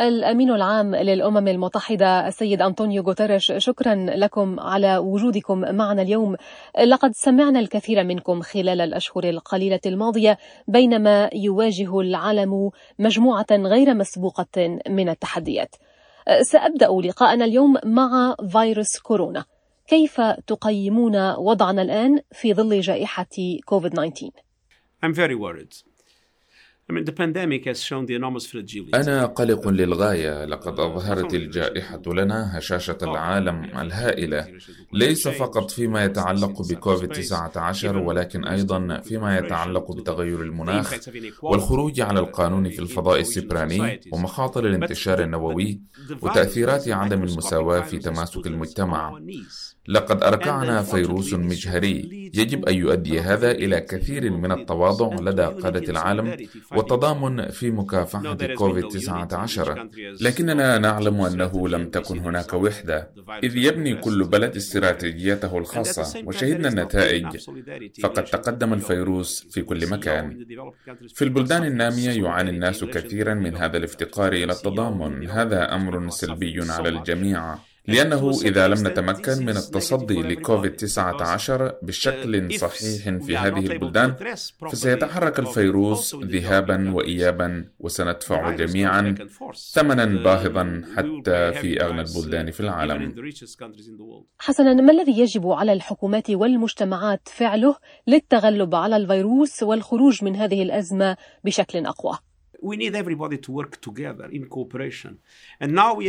الأمين العام للأمم المتحدة السيد أنطونيو غوتيريش شكرا لكم على وجودكم معنا اليوم. لقد سمعنا الكثير منكم خلال الأشهر القليلة الماضية بينما يواجه العالم مجموعة غير مسبوقة من التحديات. سأبدأ لقاءنا اليوم مع فيروس كورونا. كيف تقيمون وضعنا الآن في ظل جائحة كوفيد 19 I'm very worried. أنا قلق للغاية. لقد أظهرت الجائحة لنا هشاشة العالم الهائلة. ليس فقط فيما يتعلق بكوفيد-19 ولكن أيضا فيما يتعلق بتغير المناخ والخروج على القانون في الفضاء السبراني ومخاطر الانتشار النووي وتأثيرات عدم المساواة في تماسك المجتمع. لقد أركعنا فيروس مجهري. يجب أن يؤدي هذا إلى كثير من التواضع لدى قادة العالم. والتضامن في مكافحة كوفيد-19 لكننا نعلم أنه لم تكن هناك وحدة. إذ يبني كل بلد استراتيجيته الخاصة. وشهدنا النتائج فقد تقدم الفيروس في كل مكان. في البلدان النامية يعاني الناس كثيرا من هذا الافتقار إلى التضامن. هذا أمر سلبي على الجميع. لأنه إذا لم نتمكن من التصدي لكوفيد 19 بشكل صحيح في هذه البلدان فسيتحرك الفيروس ذهابا وإيابا وسندفع جميعا ثمنا باهظا حتى في أغنى البلدان في العالم. حسنا ما الذي يجب على الحكومات والمجتمعات فعله للتغلب على الفيروس والخروج من هذه الأزمة بشكل أقوى؟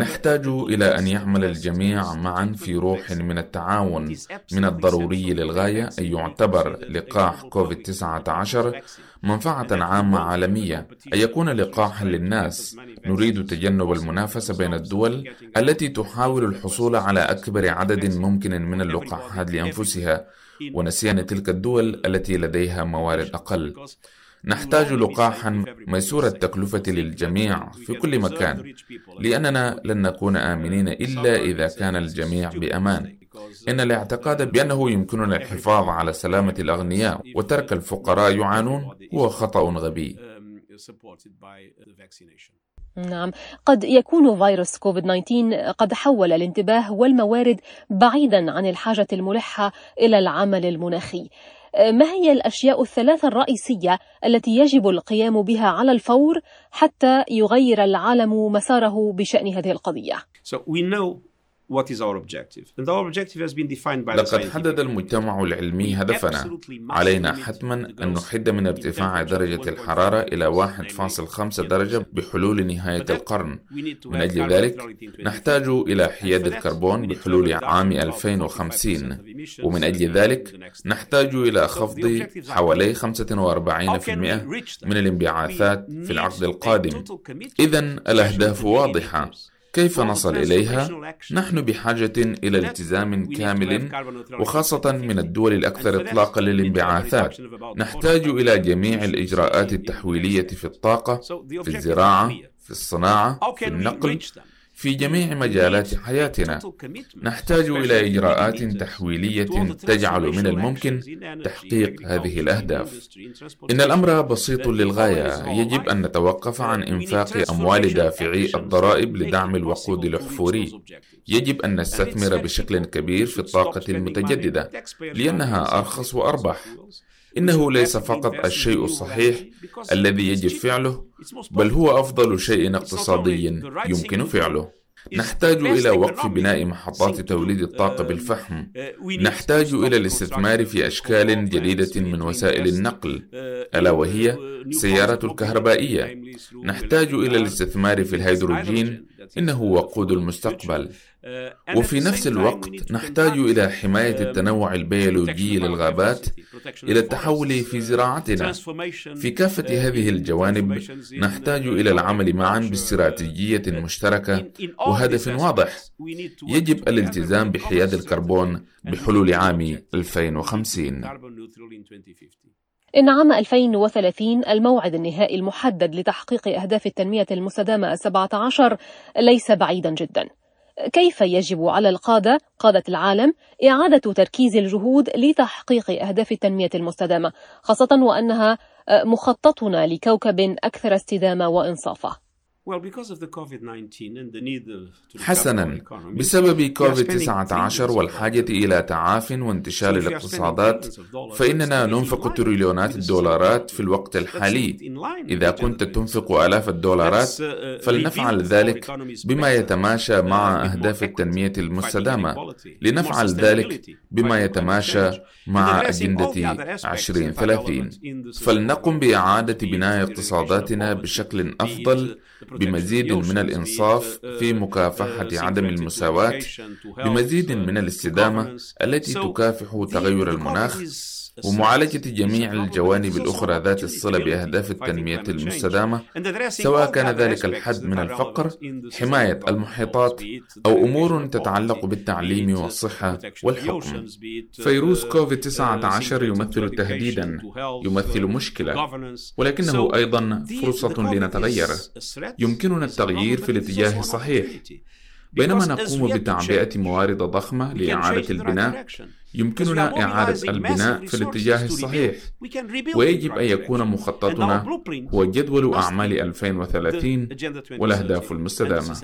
نحتاج إلى أن يعمل الجميع معا في روح من التعاون من الضروري للغاية أن يعتبر لقاح كوفيد-19 منفعة عامة عالمية. أن يكون لقاحا للناس نريد تجنب المنافسة بين الدول التي تحاول الحصول على أكبر عدد ممكن من اللقاحات لأنفسها ونسيان تلك الدول التي لديها موارد أقل. نحتاج لقاحا ميسور التكلفة للجميع في كل مكان لأننا لن نكون آمنين إلا إذا كان الجميع بأمان. إن الاعتقاد بأنه يمكننا الحفاظ على سلامة الأغنياء وترك الفقراء يعانون هو خطأ غبي. نعم قد يكون فيروس كوفيد 19 قد حول الانتباه والموارد بعيدا عن الحاجة الملحة إلى العمل المناخي. ما هي الأشياء الثلاثة الرئيسية التي يجب القيام بها على الفور حتى يغير العالم مساره بشأن هذه القضية؟ so we know what is our objective. And our objective has been defined by لقد حدد المجتمع العلمي هدفنا. علينا حتما أن نحد من ارتفاع درجة الحرارة إلى 1.5 درجة بحلول نهاية القرن. من أجل ذلك نحتاج إلى حياد الكربون بحلول عام 2050 ومن أجل ذلك نحتاج إلى خفض حوالي 45% من الانبعاثات في العقد القادم. إذا الأهداف واضحة. كيف نصل إليها؟ نحن بحاجة إلى التزام كامل وخاصة من الدول الأكثر إطلاقا للانبعاثات. نحتاج إلى جميع الإجراءات التحويلية في الطاقة في الزراعة في الصناعة في النقل. في جميع مجالات حياتنا. نحتاج إلى إجراءات تحويلية تجعل من الممكن تحقيق هذه الأهداف. إن الأمر بسيط للغاية يجب أن نتوقف عن إنفاق أموال دافعي الضرائب لدعم الوقود الأحفوري. يجب أن نستثمر بشكل كبير في الطاقة المتجددة لأنها أرخص واربح إنه ليس فقط الشيء الصحيح الذي يجب فعله بل هو أفضل شيء اقتصادي يمكن فعله. نحتاج إلى وقف بناء محطات توليد الطاقة بالفحم. نحتاج إلى الاستثمار في أشكال جديدة من وسائل النقل. ألا وهي السيارة الكهربائية. نحتاج إلى الاستثمار في الهيدروجين. إنه وقود المستقبل. وفي نفس الوقت نحتاج إلى حماية التنوع البيولوجي للغابات إلى التحول في زراعتنا. في كافة هذه الجوانب نحتاج إلى العمل معا باستراتيجية مشتركة وهدف واضح. يجب الالتزام بحياد الكربون بحلول عام 2050 إن عام 2030 الموعد النهائي المحدد لتحقيق أهداف التنمية المستدامة 17 ليس بعيدا جدا. كيف يجب على القادة قادة العالم إعادة تركيز الجهود لتحقيق أهداف التنمية المستدامة خاصة وأنها مخططنا لكوكب أكثر استدامة وإنصافا حسنا. بسبب كوفيد 19 والحاجة إلى تعاف وانتشار الاقتصادات فإننا ننفق تريليونات الدولارات في الوقت الحالي. إذا كنت تنفق آلاف الدولارات uh, فلنفعل ذلك بما يتماشى مع أهداف التنمية المستدامة. لنفعل ذلك بما يتماشى مع أجندة 2030 فلنقم بإعادة بناء اقتصاداتنا بشكل أفضل بمزيد من الإنصاف في مكافحة عدم المساواة بمزيد من الاستدامة التي تكافح تغير المناخ ومعالجة جميع الجوانب الأخرى ذات الصلة بأهداف التنمية المستدامة سواء كان ذلك الحد من الفقر حماية المحيطات أو أمور تتعلق بالتعليم والصحة والحكم. فيروس كوفيد 19 يمثل تهديدا يمثل مشكلة. ولكنه أيضا فرصة لنتغير. يمكننا التغيير في الاتجاه الصحيح. بينما نقوم بتعبئة موارد ضخمة لإعادة البناء يمكننا إعادة البناء في الاتجاه الصحيح. ويجب أن يكون مخططنا هو جدول أعمال 2030 والأهداف المستدامة.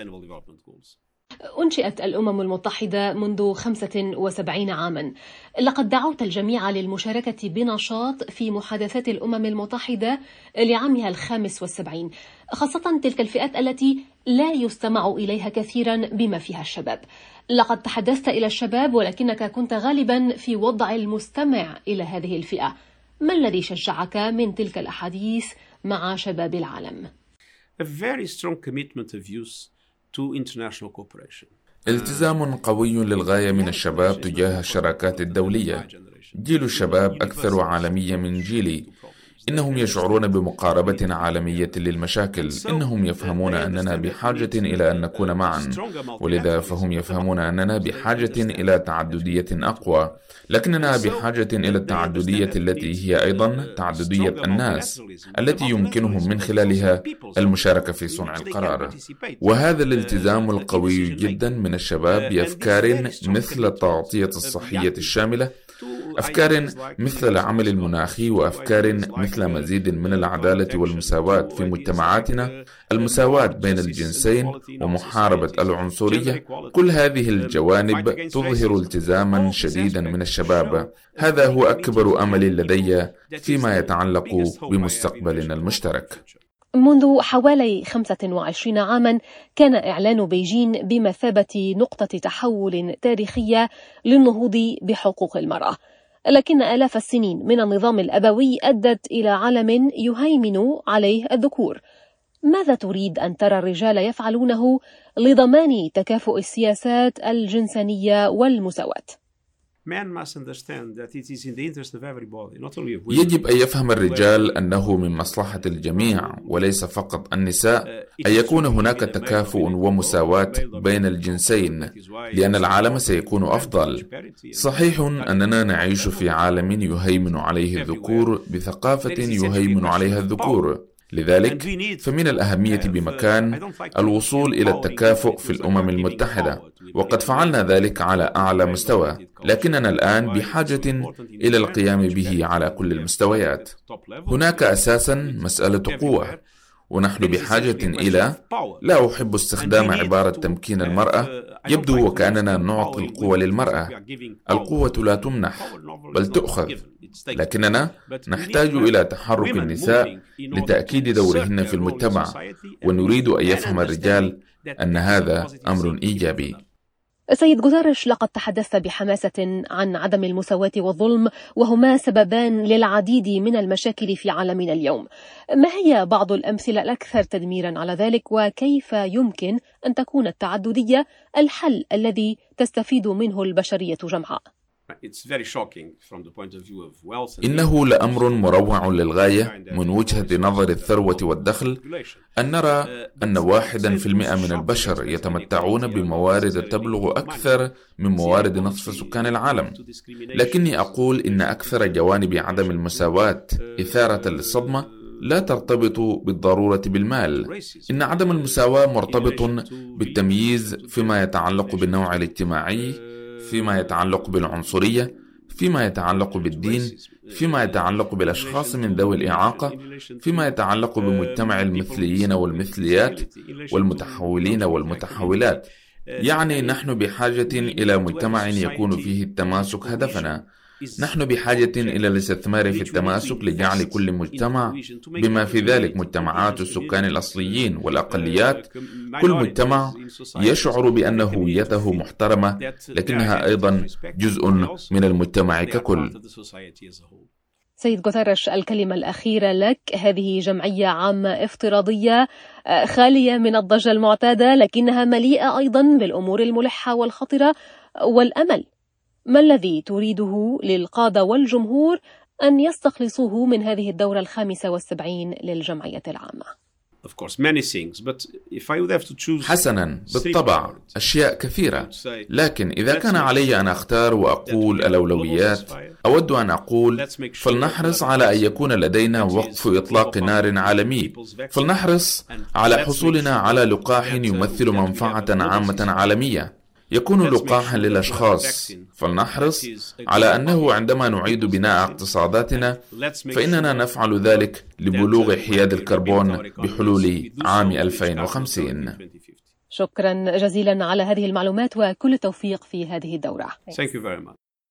أنشئت الأمم المتحدة منذ 75 عاما. لقد دعوت الجميع للمشاركة بنشاط في محادثات الأمم المتحدة لعامها الخامس والسبعين خاصة تلك الفئات التي لا يستمع إليها كثيرا بما فيها الشباب. لقد تحدثت إلى الشباب ولكنك كنت غالبا في وضع المستمع إلى هذه الفئة ما الذي شجعك من تلك الأحاديث مع شباب العالم؟ A very strong commitment of youth to international cooperation. التزام قوي للغاية من الشباب تجاه الشراكات الدولية جيل الشباب أكثر عالمية من جيلي إنهم يشعرون بمقاربة عالمية للمشاكل إنهم يفهمون أننا بحاجة إلى أن نكون معا ولذا فهم يفهمون أننا بحاجة إلى تعددية أقوى. لكننا بحاجة إلى التعددية التي هي أيضا تعددية الناس التي يمكنهم من خلالها المشاركة في صنع القرار. وهذا الالتزام القوي جدا من الشباب بأفكار مثل التغطية الصحية الشاملة أفكار مثل العمل المناخي وأفكار مثل مزيد من العدالة والمساواة في مجتمعاتنا. المساواة بين الجنسين ومحاربة العنصرية. كل هذه الجوانب تظهر التزاما شديدا من الشباب. هذا هو أكبر أمل لدي فيما يتعلق بمستقبلنا المشترك. منذ حوالي 25 عاما كان إعلان بيجين بمثابة نقطة تحول تاريخية للنهوض بحقوق المرأة. لكن آلاف السنين من النظام الأبوي أدت إلى عالم يهيمن عليه الذكور ماذا تريد أن ترى الرجال يفعلونه لضمان تكافؤ السياسات الجنسانية والمساواة؟ يجب أن يفهم الرجال أنه من مصلحة الجميع وليس فقط النساء uh, أن يكون هناك تكافؤ ومساواة بين الجنسين لأن العالم سيكون أفضل. صحيح أننا نعيش في عالم يهيمن عليه الذكور بثقافة يهيمن عليها الذكور. لذلك فمن الأهمية بمكان الوصول إلى التكافؤ في الأمم المتحدة. وقد فعلنا ذلك على أعلى مستوى لكننا الآن بحاجة إلى القيام به على كل المستويات. هناك أساسا مسألة قوة ونحن بحاجة إلى لا أحب استخدام عبارة تمكين المرأة يبدو وكأننا نعطي القوة للمرأة. القوة لا تمنح بل تؤخذ. لكننا نحتاج إلى تحرك النساء لتأكيد دورهن في المجتمع ونريد أن يفهم الرجال أن هذا أمر إيجابي. سيد جوترش لقد تحدثت بحماسة عن عدم المساواة والظلم وهما سببان للعديد من المشاكل في عالمنا اليوم ما هي بعض الأمثلة الأكثر تدميرا على ذلك وكيف يمكن أن تكون التعددية الحل الذي تستفيد منه البشرية جمعاء؟ إنه لأمر مروع للغاية من وجهة نظر الثروة والدخل أن نرى uh, أن واحدا في المئة من البشر يتمتعون بموارد تبلغ أكثر من موارد نصف سكان العالم. لكني أقول إن أكثر جوانب عدم المساواة uh, إثارة للصدمة لا ترتبط بالضرورة بالمال. إن عدم المساواة مرتبط بالتمييز فيما يتعلق بالنوع الاجتماعي فيما يتعلق بالعنصرية فيما يتعلق بالدين فيما يتعلق بالأشخاص من ذوي الإعاقة فيما يتعلق بمجتمع المثليين والمثليات والمتحولين والمتحولات. يعني نحن بحاجة إلى مجتمع يكون فيه التماسك هدفنا. نحن بحاجة إلى الاستثمار في التماسك لجعل كل مجتمع بما في ذلك مجتمعات السكان الأصليين والأقليات. كل مجتمع يشعر بأن هويته محترمة لكنها أيضا جزء من المجتمع ككل. سيد غوتيريش الكلمة الأخيرة لك هذه جمعية عامة افتراضية خالية من الضجة المعتادة لكنها مليئة أيضا بالأمور الملحة والخطرة والأمل. ما الذي تريده للقادة والجمهور أن يستخلصوه من هذه الدورة الخامسة والسبعين للجمعية العامة؟ حسنا بالطبع أشياء كثيرة. لكن إذا كان علي أن أختار وأقول الأولويات أود أن أقول فلنحرص على أن يكون لدينا وقف إطلاق نار عالمي. فلنحرص على حصولنا على لقاح يمثل منفعة عامة عالمية. يكون لقاحا للأشخاص. فلنحرص على أنه عندما نعيد بناء اقتصاداتنا فإننا نفعل ذلك لبلوغ حياد الكربون بحلول عام 2050 شكرا جزيلا على هذه المعلومات وكل التوفيق في هذه الدورة.